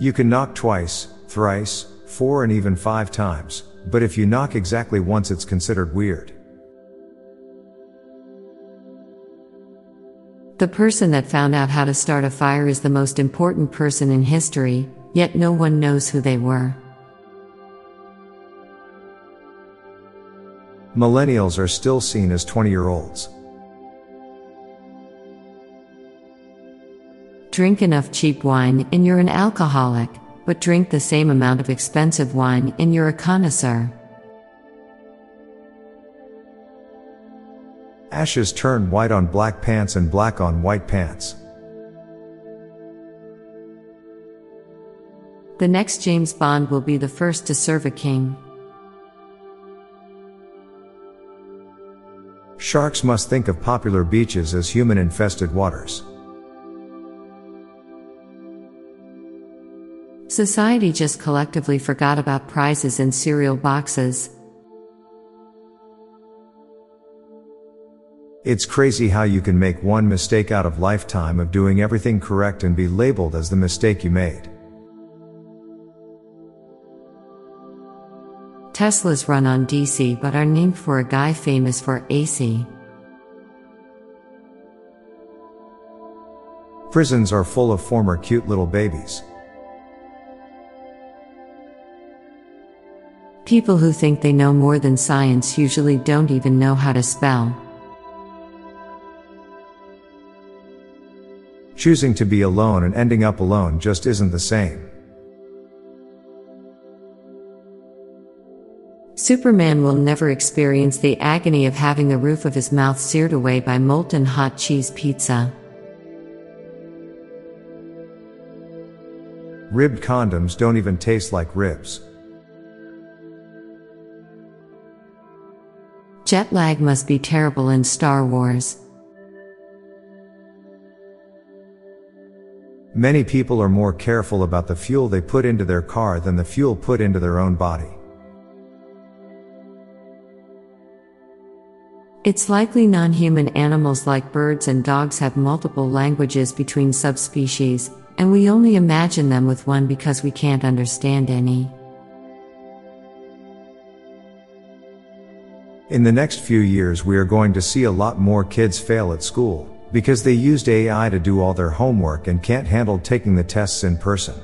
You can knock twice, thrice, four and even five times, but if you knock exactly once it's considered weird. The person that found out how to start a fire is the most important person in history, yet no one knows who they were. Millennials are still seen as 20 year olds. Drink enough cheap wine and you're an alcoholic, but drink the same amount of expensive wine and you're a connoisseur. Ashes turn white on black pants and black on white pants. The next James Bond will be the first to serve a king. Sharks must think of popular beaches as human infested waters. Society just collectively forgot about prizes in cereal boxes. It's crazy how you can make one mistake out of lifetime of doing everything correct and be labeled as the mistake you made. Teslas run on DC but are named for a guy famous for AC. Prisons are full of former cute little babies. People who think they know more than science usually don't even know how to spell. Choosing to be alone and ending up alone just isn't the same. Superman will never experience the agony of having the roof of his mouth seared away by molten hot cheese pizza. Ribbed condoms don't even taste like ribs. Jet lag must be terrible in Star Wars. Many people are more careful about the fuel they put into their car than the fuel put into their own body. It's likely non human animals like birds and dogs have multiple languages between subspecies, and we only imagine them with one because we can't understand any. In the next few years, we are going to see a lot more kids fail at school because they used AI to do all their homework and can't handle taking the tests in person.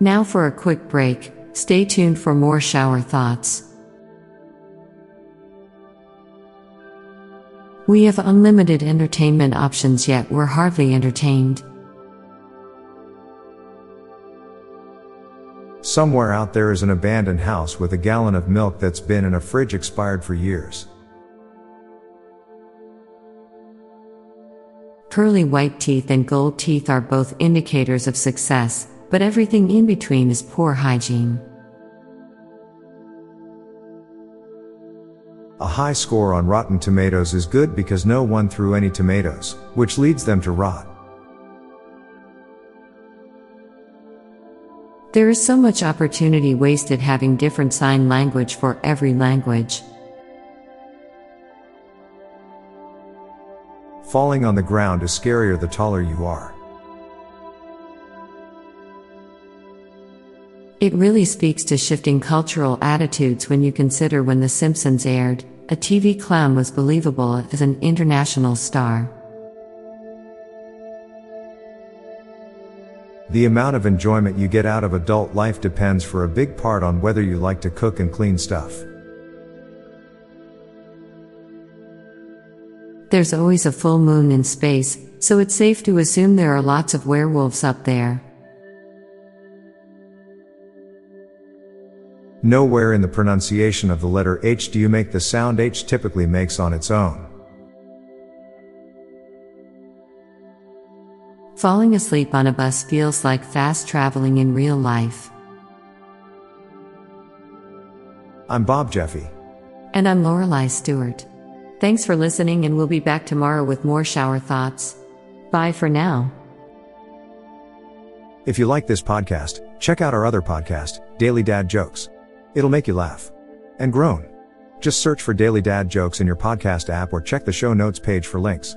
Now for a quick break, stay tuned for more shower thoughts. We have unlimited entertainment options, yet we're hardly entertained. Somewhere out there is an abandoned house with a gallon of milk that's been in a fridge expired for years. Pearly white teeth and gold teeth are both indicators of success, but everything in between is poor hygiene. A high score on Rotten Tomatoes is good because no one threw any tomatoes, which leads them to rot. There is so much opportunity wasted having different sign language for every language. Falling on the ground is scarier the taller you are. It really speaks to shifting cultural attitudes when you consider when The Simpsons aired, a TV clown was believable as an international star. The amount of enjoyment you get out of adult life depends for a big part on whether you like to cook and clean stuff. There's always a full moon in space, so it's safe to assume there are lots of werewolves up there. Nowhere in the pronunciation of the letter H do you make the sound H typically makes on its own. Falling asleep on a bus feels like fast traveling in real life. I'm Bob Jeffy. And I'm Lorelei Stewart. Thanks for listening, and we'll be back tomorrow with more shower thoughts. Bye for now. If you like this podcast, check out our other podcast, Daily Dad Jokes. It'll make you laugh and groan. Just search for Daily Dad Jokes in your podcast app or check the show notes page for links.